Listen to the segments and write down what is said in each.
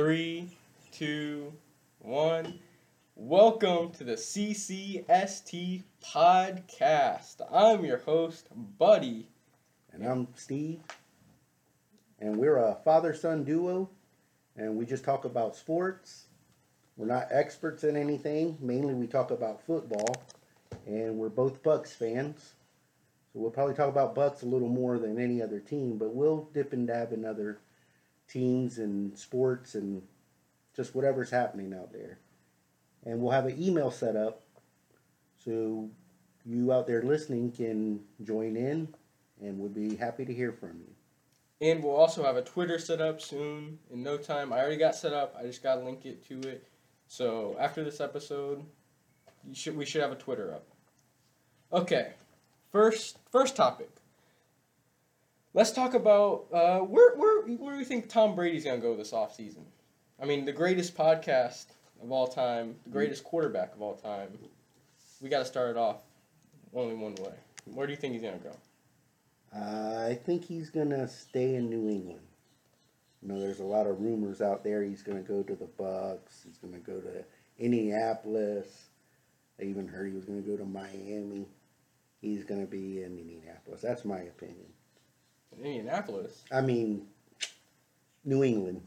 Three, two, one. Welcome to the CCST podcast. I'm your host, Buddy. And I'm Steve. And we're a father son duo. And we just talk about sports. We're not experts in anything. Mainly, we talk about football. And we're both Bucks fans. So we'll probably talk about Bucks a little more than any other team. But we'll dip and dab in other teams and sports and just whatever's happening out there. And we'll have an email set up so you out there listening can join in and we'd be happy to hear from you. And we'll also have a Twitter set up soon in no time. I already got set up. I just got to link it to it. So after this episode, should we should have a Twitter up. Okay. First first topic. Let's talk about uh, where, where where do we think Tom Brady's gonna go this offseason? I mean, the greatest podcast of all time, the greatest quarterback of all time. We got to start it off only one way. Where do you think he's gonna go? Uh, I think he's going to stay in New England. You know, there's a lot of rumors out there he's going to go to the Bucks. He's going to go to Indianapolis. I even heard he was going to go to Miami. He's going to be in Indianapolis. That's my opinion. Indianapolis. I mean, New England.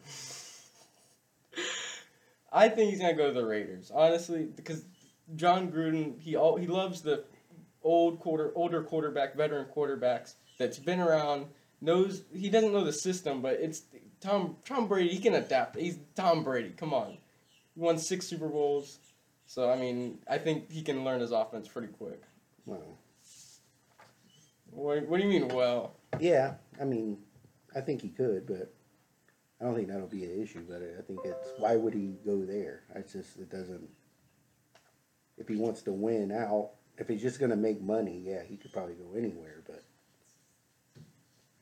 I think he's gonna go to the Raiders, honestly, because Jon Gruden he all, he loves the old quarter older quarterback, veteran quarterbacks that's been around. Knows he doesn't know the system, but it's Tom Tom Brady. He can adapt. He's Tom Brady. Come on, he won six Super Bowls, so I mean I think he can learn his offense pretty quick. Well, What, what do you mean? Well, yeah, I mean, I think he could, but I don't think that'll be an issue. But I think it's why would he go there? I just it doesn't. If he wants to win out, if he's just going to make money, yeah, he could probably go anywhere. But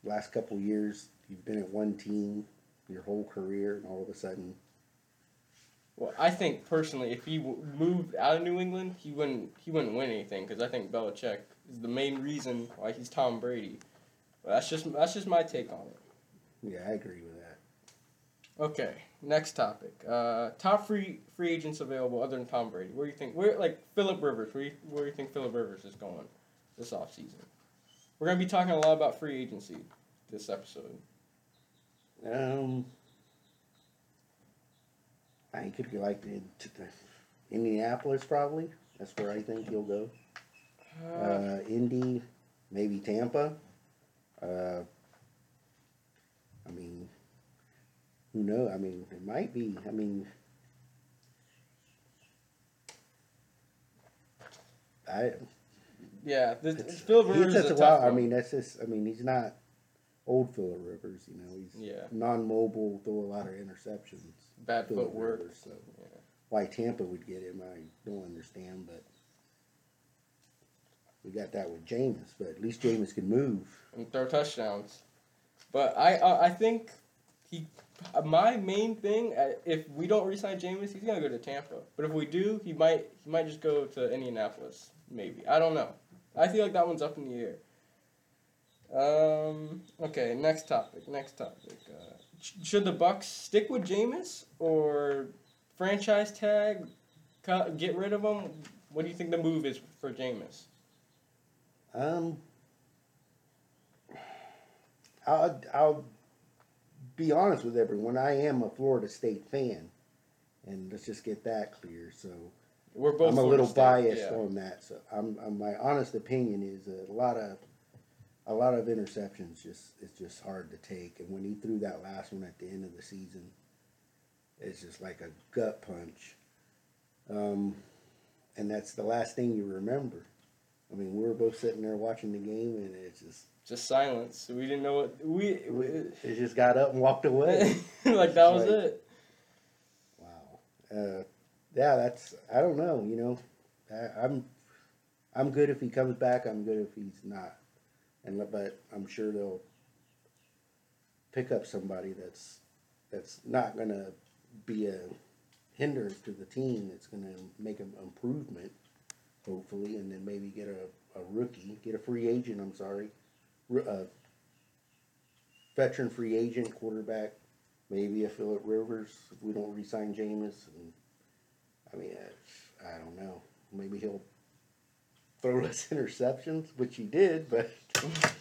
last couple years, you've been at one team your whole career, and all of a sudden, well, I think personally, if he w- moved out of New England, he wouldn't he wouldn't win anything because I think Belichick is the main reason why he's Tom Brady. That's just that's just my take on it. yeah, I agree with that. Okay, next topic. Uh, top free free agents available other than Tom Brady. Where do you think? Where like Philip Rivers? Where do you, where do you think Philip Rivers is going this offseason? We're gonna be talking a lot about free agency this episode. Um, I could be like the, to the Indianapolis probably. That's where I think he'll go. Uh, Uh, Indy, maybe Tampa. Uh, I mean, who knows? I mean, it might be. I mean, I. yeah, this, It's, Philip he Rivers is took a while. I mean, that's just. I mean, he's not old Philip Rivers. You know, he's Yeah. non-mobile, throw a lot of interceptions. Bad Philip footwork. Rivers, so Yeah. why Tampa would get him, I don't understand. But we got that with Jameis. But at least Jameis can move. And throw touchdowns. But I I, I think he my main thing uh, if we don't resign Jameis, he's gonna go to Tampa. But if we do, he might he might just go to Indianapolis. Maybe I don't know. I feel like that one's up in the air. Um. Okay. Next topic. Next topic. Uh, sh- should the Bucks stick with Jameis or franchise tag? Cut, get rid of him. What do you think the move is for Jameis? Um, I'll, I'll be honest with everyone. I am a Florida State fan, and let's just get that clear. So We're both. I'm a little State, biased yeah. on that. So I'm, I'm my honest opinion is a lot of a lot of interceptions just it's just hard to take. And when he threw that last one at the end of the season, it's just like a gut punch. Um, and that's the last thing you remember. I mean, we were both sitting there watching the game, and it's just just silence. We didn't know what we. we, it just got up and walked away. like that was Like- it. Wow. Uh, yeah, that's I don't know. You know, I, I'm I'm good if he comes back. I'm good if he's not. And but I'm sure they'll pick up somebody that's that's not gonna be a hindrance to the team. It's gonna make an improvement, hopefully, and then maybe get a, a rookie, get a free agent. I'm sorry, A uh, veteran free agent quarterback maybe a Philip Rivers if we don't resign Jameis. And I mean, it's, I don't know. Maybe he'll throw less interceptions, which he did, but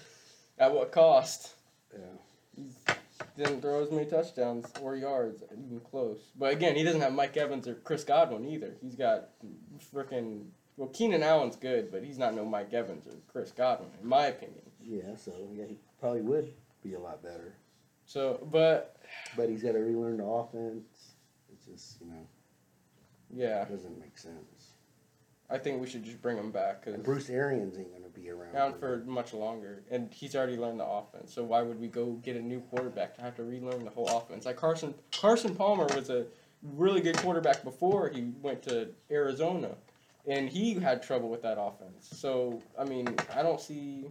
At what cost? yeah. Didn't throw as many touchdowns or yards, even close. But again, he doesn't have Mike Evans or Chris Godwin either. He's got freaking. Well, Keenan Allen's good, but he's not no Mike Evans or Chris Godwin, in my opinion. Yeah, so yeah, he probably would be a lot better. So, but But he's got to relearn the offense. It's just, you know, yeah, it doesn't make sense. I think we should just bring him back And because Bruce Arians ain't going to be around. for much longer, and he's already learned the offense. So why would we go get a new quarterback to have to relearn the whole offense? Like Carson Carson Palmer was a really good quarterback before he went to Arizona, and he had trouble with that offense. So I mean, I don't see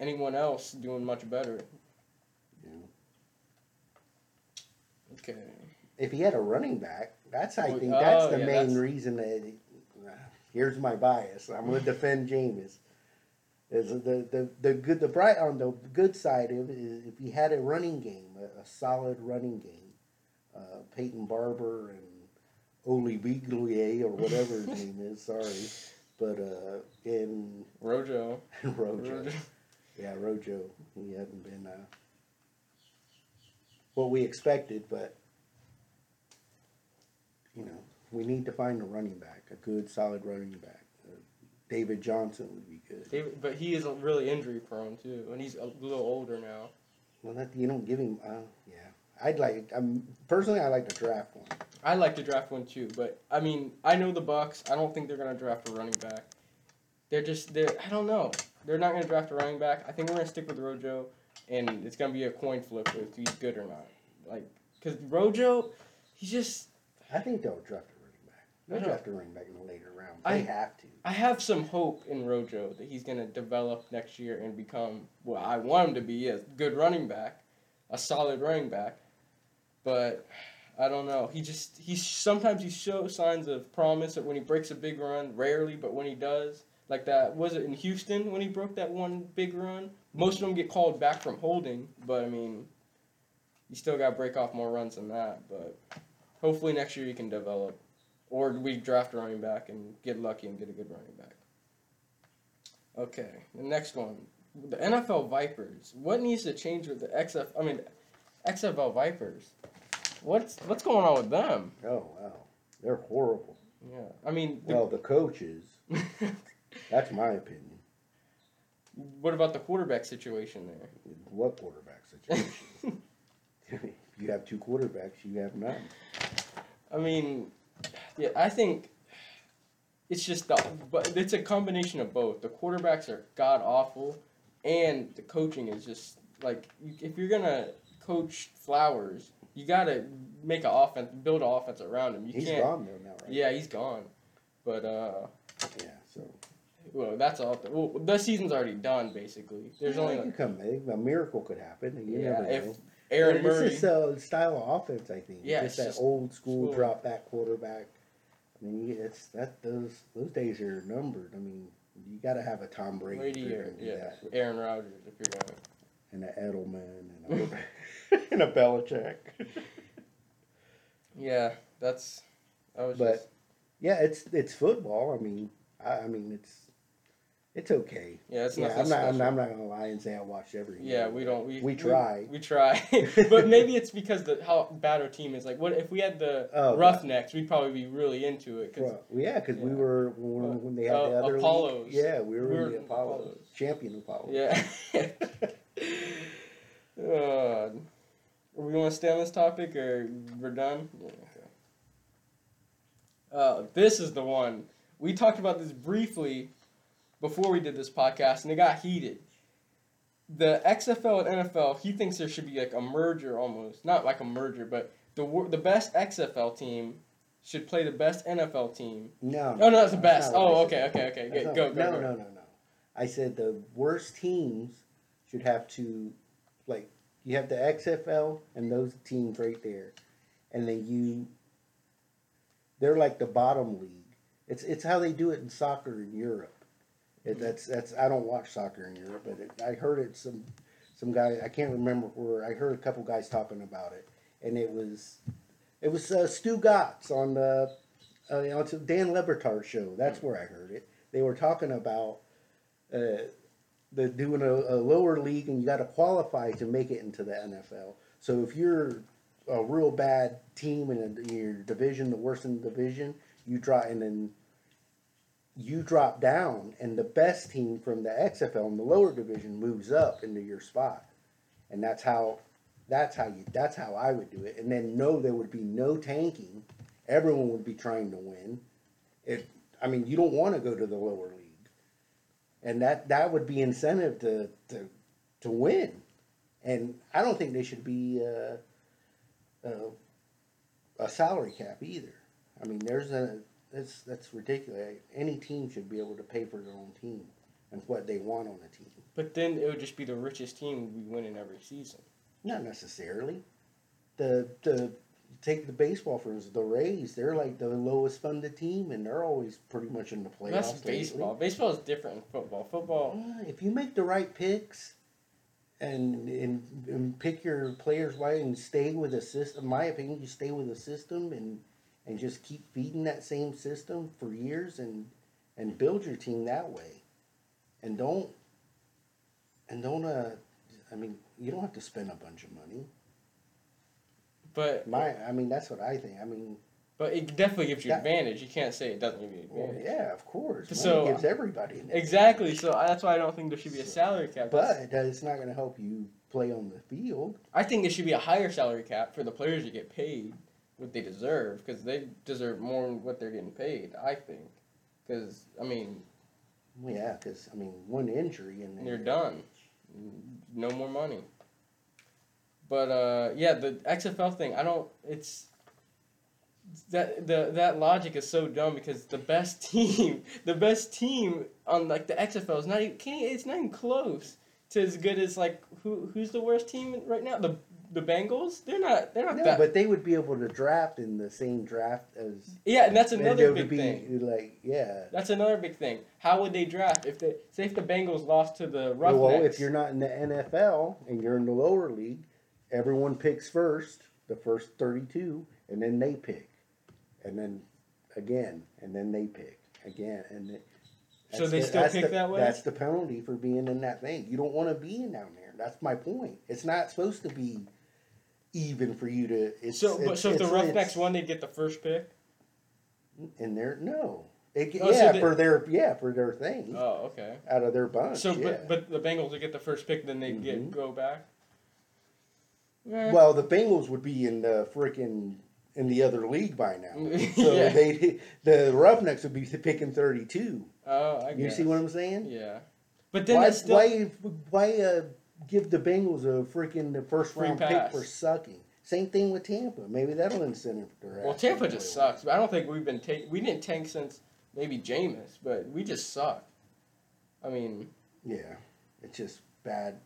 anyone else doing much better. know. Okay. If he had a running back, that's I Oh, think that's oh, the yeah, main that's- reason that. He, here's my bias. I'm going to defend Jameis. Is the, the the good the bright on the good side of it is if he had a running game, a, a solid running game, uh, Peyton Barber and Oli Biglier or whatever his name is. Sorry, but uh, in Rojo. Rojo. Yeah, Rojo. He hadn't been uh, what we expected, but you know, we need to find a running back, a good, solid running back. Uh, David Johnson would be good. David, but he is really injury prone too, and he's a little older now. Well, that you don't give him. Uh, yeah, I'd like. I'm personally, I like to draft one. I like to draft one too, but I mean, I know the Bucks. I don't think they're gonna draft a running back. They're just they're I don't know. They're not gonna draft a running back. I think we're gonna stick with Rojo, and it's gonna be a coin flip if he's good or not. Like, cause Rojo, he's just I think they'll draft a running back. They'll draft a running back in the later round. I- They have to. I have some hope in Rojo that he's gonna develop next year and become what I want him to be a good running back, a solid running back. But I don't know. He just he sometimes he shows signs of promise that when he breaks a big run. Rarely, but when he does, like that was it in Houston when he broke that one big run. Most of them get called back from holding, but I mean, you still got to break off more runs than that. But hopefully next year he can develop. Or we draft a running back and get lucky and get a good running back. Okay, the next one. The NFL Vipers. What needs to change with the XF I mean XFL Vipers? What's what's going on with them? Oh wow, they're horrible. Yeah. I mean the- Well, the coaches. That's my opinion. what about the quarterback situation there? What quarterback situation? you have two quarterbacks, you have none. I mean, yeah, I think it's just the, but it's a combination of both. The quarterbacks are god awful, and the coaching is just like if you're gonna coach Flowers, you gotta make an offense, build an offense around him. You He's can't. gone though now, right? Yeah, he's gone. But uh, Yeah. Well, that's all. Well, the season's already done basically. There's yeah, only like, come. A miracle could happen. You Yeah, never if know. Aaron But Murray. It's just a style of offense, I think. Yeah, just it's that just old school school. drop back quarterback. I mean, it's that those those days are numbered. I mean, you got to have a Tom Brady, Brady if you're or gonna do yeah, that, Aaron Rodgers if you're gonna. and an Edelman and a and a Belichick. Yeah, that's. I was But- just. yeah, it's it's football. I mean, I, I mean it's it's okay. Yeah, it's Yeah, nothing I'm not, I'm special. not. I'm not gonna lie and say I watched every. Yeah, game. we don't. We We try. We, try, but maybe it's because the how bad our team is. Like, what if we had the Oh, Roughnecks? We'd probably be really into it. Cause Well, yeah, because we Yeah. were when, when they had Uh, the other league- Apollos. Yeah, we were, We were in the Apollos, Apollos. champion Apollos. yeah. uh, are we want to stay on this topic or we're done? Yeah, okay. Uh, this is the one we talked about this briefly before we did this podcast, and it got heated. The XFL and NFL, he thinks there should be like a merger almost, not like a merger, but the the best XFL team should play the best NFL team. No, oh, No, no, that's the best. Oh, okay, okay, okay. Go, go, go. no, go. no, no, no. I said the worst teams should have to, like, you have the XFL and those teams right there, and then you. They're like the bottom league. It's it's how they do it in soccer in Europe. That's that's I don't watch soccer in Europe, but it, I heard it some some guy I can't remember where I heard a couple guys talking about it, and it was it was uh, Stugotz on the uh, you know, it's Dan Le Batard show. That's where I heard it. They were talking about uh, the doing a, a lower league, and you got to qualify to make it into the NFL. So if you're a real bad team in, a, in your division, the worst in the division, you draw, and then you drop down, and the best team from the XFL in the lower division moves up into your spot, and that's how that's how you that's how I would do it. And then no, there would be no tanking. Everyone would be trying to win. It, I mean, you don't want to go to the lower league, and that that would be incentive to to to win. And I don't think they should be uh, uh, a salary cap either. I mean, there's a that's that's ridiculous. Any team should be able to pay for their own team and what they want on a team. But then it would just be the richest team would be winning every season. Not necessarily. The the take the baseball for instance, the Rays. They're like the lowest funded team, and they're always pretty much in the playoffs. That's lately. baseball. Baseball is different than football. Football, Uh, If you make the right picks, and and, and pick your players right, and stay with a system. In my opinion, you stay with a system and and just keep feeding that same system for years, and and build your team that way, and don't and don't uh. I mean, you don't have to spend a bunch of money. but My, I mean, that's what I think. I mean, but it definitely gives you That- advantage. You can't say it doesn't give you well, yeah, of course. Money So- gives everybody an Exactly. So that's why I don't think there should be a salary cap. But it's not going to help you play on the field. I think there should be a higher salary cap for the players to get paid what they deserve because they deserve more than what they're getting paid. I think. Because I mean, Well, yeah, because I mean, one injury and then You're done. no more money. But uh, yeah, the XFL thing, I don't. It's that the that logic is so dumb because the best team, the best team on like the XFL is not even. Can't, it's not even close to as good as like who who's the worst team right now? The the Bengals. They're not. They're not No, that. but they would be able to draft in the same draft as. yeah, and that's another it big be thing. like, yeah. That's another big thing. How would they draft if they say if the Bengals lost to the Roughnecks? Well, if you're not in the NFL and you're in the lower league, everyone picks first, the first 32, and then they pick, and then again, and then they pick again, and then. So they the- still pick the- that way? That's the penalty for being in that thing. You don't want to be in down there. That's my point. It's not supposed to be even for you to. It's, so, but it's- so if the it's- Roughnecks it's- won, they'd get the first pick. in there, no. It, Oh, so yeah, they- for their yeah for their thing Oh, okay. out of their bunch. So, yeah. but but the Bengals would get the first pick, then they would get go back. Eh. Well, the Bengals would be in the freaking in the other league by now. So Yeah. they the Roughnecks would be picking thirty two. oh, I You guess. see what I'm saying? Yeah, but then Why that's still why why uh, give the Bengals a freaking the first Free round pass. pick for sucking? Same thing with Tampa. Maybe that'll incentive their well, ass Tampa just sucks. But I don't think we've been tank. We didn't tank since maybe Jameis, but we just suck. I mean. Yeah, it's just bad.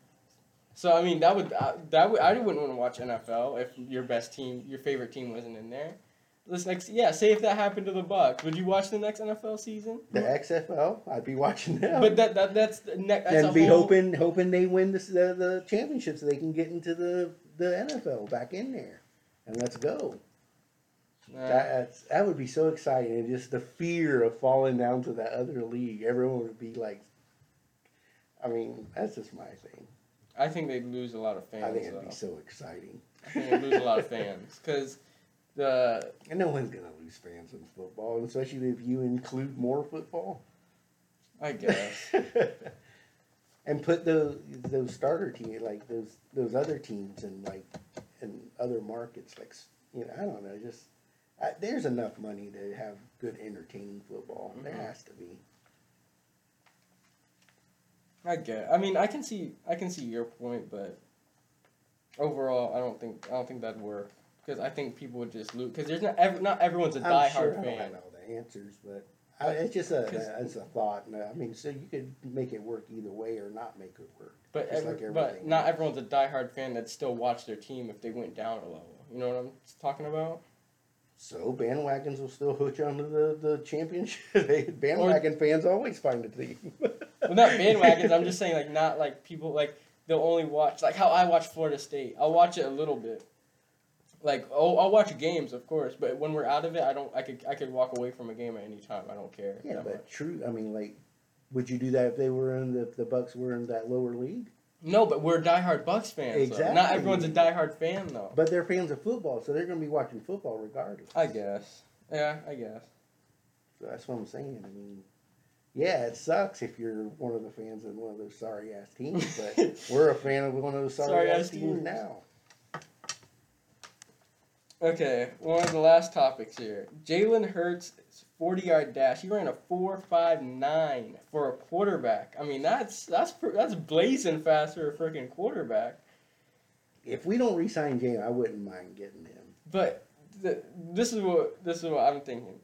so I mean that would uh, that would I wouldn't want to watch NFL if your best team, your favorite team, wasn't in there. This next, yeah. Say if that happened to the Bucks, would you watch the next NFL season? The XFL, I'd be watching them. But that, that that's the ne- that's and be whole, hoping hoping they win this, the the championship so they can get into the the NFL back in there, and let's go. Nah. That that's, that would be so exciting, and just the fear of falling down to that other league. Everyone would be like, I mean, that's just my thing. I think they'd lose a lot of fans. I think it'd though. be so exciting, I think they'd lose a lot of fans because the and no one's gonna lose fans in football, especially if you include more football. I guess and put those those starter team like those those other teams in like in other markets like you know I don't know just I, there's enough money to have good entertaining football there Mhm. has to be I get. I mean, I can see I can see your point, but overall, I don't think I don't think that'd work because I think people would just lose because there's not ev- not everyone's a I'm diehard sure I don't know the answers but I, it's just a it's a thought uh, I mean so you could make it work either way or not make it work But every, like but not else. everyone's a diehard fan that still watch their team if they went down a level. You know what I'm talking about? so bandwagons will still hook you onto the the championship bandwagon fans always find a team Well, not bandwagons. I'm just saying like not like people like they'll only watch like how I watch Florida State. I'll watch it a little bit, Like, oh, I'll watch games, of course, but when we're out of it, I don't. I could I could walk away from a game at any time. I don't care. Yeah, but much. true. I mean, like, would you do that if they were in the the Bucks were in that lower league? No, but we're diehard Bucks fans. Though. Not everyone's a diehard fan though. But they're fans of football, so they're going to be watching football regardless. I guess. Yeah, I guess. So that's what I'm saying. I mean, yeah, it sucks if you're one of the fans of one of those sorry ass teams, but we're a fan of one of those sorry, ass teams. now. Okay, one of the last topics here. Jalen Hurts, forty yard dash. He ran a four five nine for a quarterback. I mean, that's that's that's blazing fast for a freaking quarterback. If we don't re-sign Jay, I wouldn't mind getting him. But the, this is what this is what I'm thinking.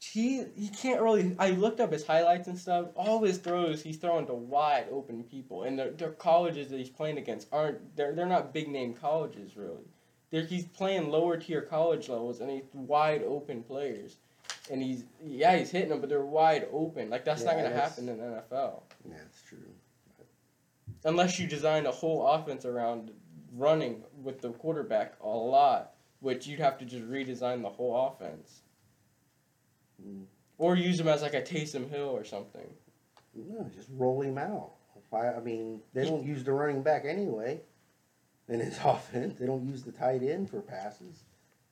He he can't really. I looked up his highlights and stuff. All his throws, he's throwing to wide open people, and the the colleges that he's playing against aren't they're they're not big name colleges really. They're, he's playing lower tier college levels, and he's wide open players, and he's yeah he's hitting them, but they're wide open. Like that's not gonna that's- happen in the NFL Yeah, That's true. unless you design a whole offense around running with the quarterback a lot, which you'd have to just redesign the whole offense. Mm. Or use him as like a Taysom Hill or something. No, just roll him out. I, I mean, they don't use the running back anyway. In his offense, they don't use the tight end for passes.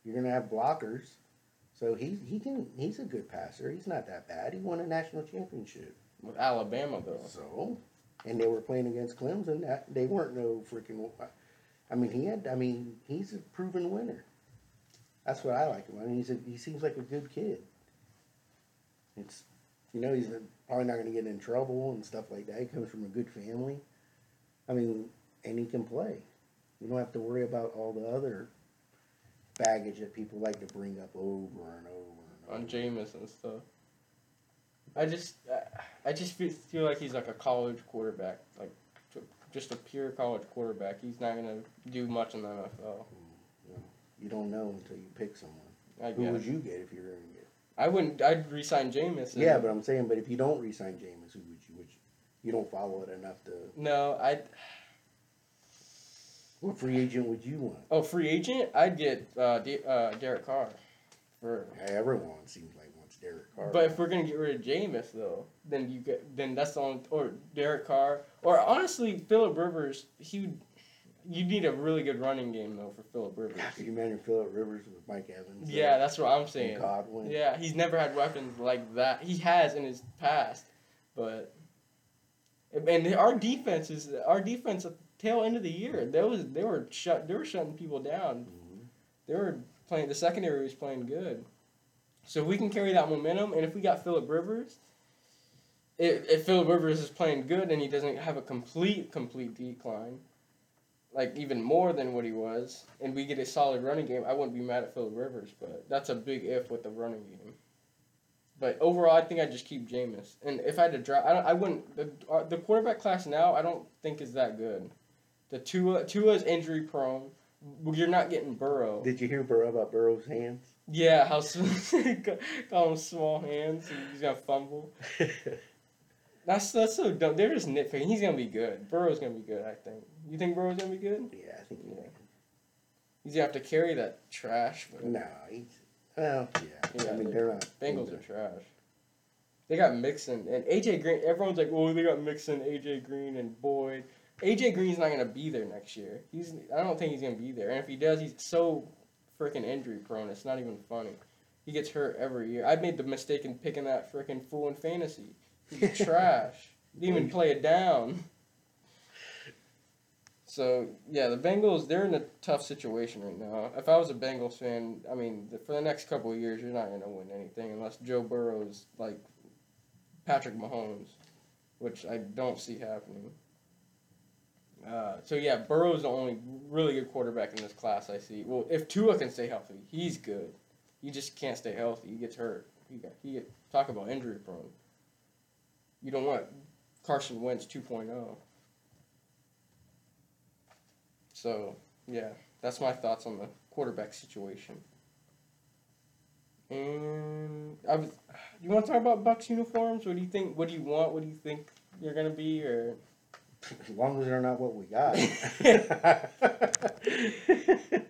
You're gonna have blockers, so he he can he's a good passer. He's not that bad. He won a national championship. With Alabama though. So, and they were playing against Clemson. That they weren't no freaking. I mean, he had. I mean, he's a proven winner. That's what I like about him. I mean, he's a, he seems like a good kid. It's, you know, he's probably not going to get in trouble and stuff like that. He comes from a good family. I mean, and he can play. You don't have to worry about all the other baggage that people like to bring up over and over and over. On Jameis and stuff. I just, I- I just feel, feel like he's like a college quarterback, like just a pure college quarterback. He's not gonna do much in the NFL. Mm, you don't know until you pick someone. I Who would you get if you were going to get? I wouldn't. I'd resign Jameis. Yeah, but I'm saying, but if you don't resign Jameis, who would you? Would you? You don't follow it enough to. no, I'd. What free agent would you want? Oh, free agent? I'd get uh, D- uh, Derek Carr. For, Everyone seems like wants Derek Carr. but if we're gonna get rid of Jameis though, then you get then that's the only or Derek Carr or honestly Philip Rivers. He would. You need a really good running game though for Philip Rivers. Could you imagine Philip Rivers with Mike Evans? Yeah, that's what I'm saying. Godwin. Yeah, he's never had weapons like that. He has in his past, but and our defense is our defense tail end of the year. They was they were shut. They were shutting people down. Mhm. They were playing. The secondary was playing good. So if we can carry that momentum, and if we got Philip Rivers, if, if Philip Rivers is playing good and he doesn't have a complete complete decline, like even more than what he was, and we get a solid running game, I wouldn't be mad at Philip Rivers. But that's a big if with the running game. But overall, I think I'd just keep Jameis. And if I had to draft, I, don't, I wouldn't. The, uh, the quarterback class now, I don't think is that good. The Tua Tua's injury prone. You're not getting Burrow. Did you hear Burrow about Burrow's hands? Yeah, how call him small hands. and He's gonna fumble. That's that's so dumb. They're just nitpicking. He's gonna be good. Burrow's gonna be good. I think. You think Burrow's gonna be good? yeah, I think. Yeah. He's gonna have to carry that trash. But No, he's. Well, yeah. Yeah, I mean, they- they're not. Bengals are trash. They got Mixon and AJ Green. Everyone's like, "Oh, they got Mixon, AJ Green, and Boyd." AJ Green's not gonna be there next year. He's. I don't think he's gonna be there. And if he does, he's so freaking injury prone. It's not even funny. He gets hurt every year. I made the mistake in picking that freaking fool in fantasy. He's trash. Didn't even play it down. So yeah, the Bengals they're in a tough situation right now. If I was a Bengals fan, I mean, the, for the next couple of years, you're not going to win anything unless Joe Burrow's like Patrick Mahomes, which I don't see happening. Uh, so yeah, Burrow's the only really good quarterback in this class I see. Well, if Tua can stay healthy, he's good. He just can't stay healthy. He gets hurt. He got he get, talk about injury prone. You don't want Carson Wentz oh. 2.0. So yeah, that's my thoughts on the quarterback situation. And I was, you want to talk about Bucks uniforms? What do you think? What do you want? What do you think you're gonna be? Or As long as they're not what we got.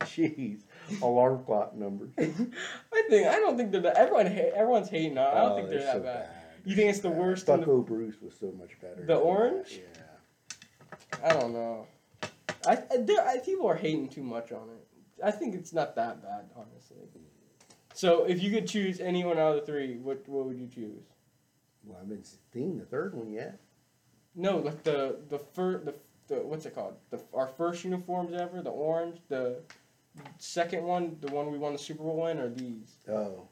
Jeez. alarm clock numbers. I think I don't think they're that. Everyone ha- everyone's hating on. it. I don't Oh, think they're that so bad. You think it's the Bad. worst in the- Bucco Bruce was so much better. The than that, orange? Yeah. I don't know. I, I, there, I people are hating too much on it. I think it's not that bad, honestly. So if you could choose anyone out of the three, what what would you choose? Well, I haven't seen the third one yet. No, like the the fir- the, the what's it called? The our first uniforms ever, the orange. The second one, the one we won the Super Bowl in, or these? Oh.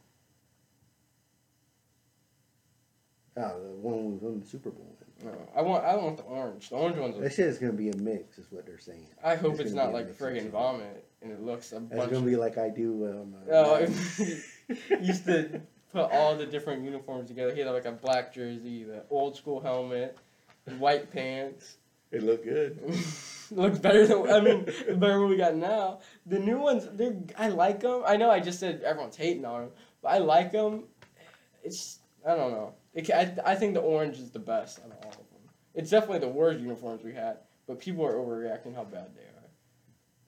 Oh, the one we won the Super Bowl in. No, I want I want the orange. The orange ones. They Are, said it's gonna be a mix, is what they're saying. I hope it's it's not like friggin' vomit, and it looks a It's gonna be like I do. Um, uh, oh, used to put all the different uniforms together. He had like a black jersey, the old school helmet, white pants. it looked good. looks better than I mean better than what we got now. The new ones, they I like them. I know I just said everyone's hating on them, but I like them. It's I don't know. It, I I think the orange is the best out of all of them. It's definitely the worst uniforms we had, but people are overreacting how bad they are.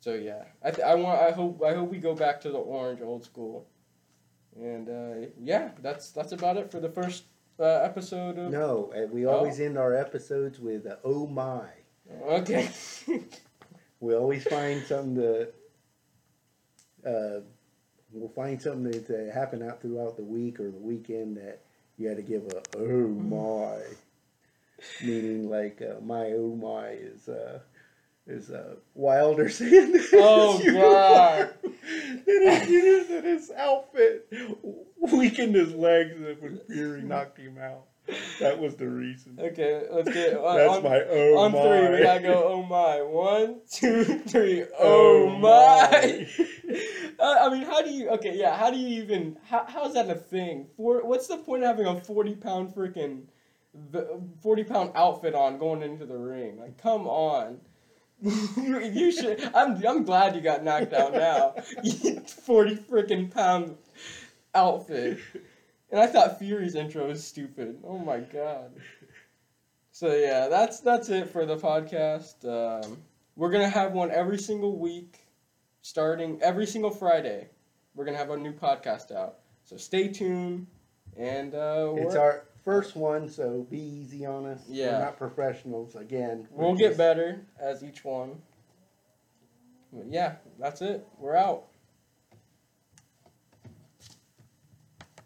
So yeah, I th- I want I hope I hope we go back to the orange old school. And uh, yeah, that's that's about it for the first uh, episode of. No, uh, we always end our episodes with uh, "Oh my." Okay. We always find something to. Uh, we'll find something that uh, happened out throughout the week or the weekend that you had to give a "Oh my," meaning like uh, my "Oh my" is uh, is uh, Wilder saying Oh, God. uniform- that his, that his outfit weakened his legs and when Fury knocked him out. That was the reason. Okay, let's get on, That's on, my oh on my. three. We gotta go. Oh my! One, two, three. Oh Oh, my! uh, I mean, how do you? Okay, yeah. How do you even? How, how is that a thing? For what's the point of having a forty pound freaking, forty pound outfit on going into the ring? Like, come on. You, you should. I'm. I'm glad you got knocked out now. forty freaking pound outfit. And I thought Fury's intro was stupid. Oh my god. So yeah, that's that's it for the podcast. Um, we're gonna have one every single week, starting every single Friday. We're gonna have a new podcast out. So stay tuned, and uh, It's we're- our first one, so be easy on us. Yeah. We're not professionals. Again, we'll get better as each one. But yeah, that's it. We're out.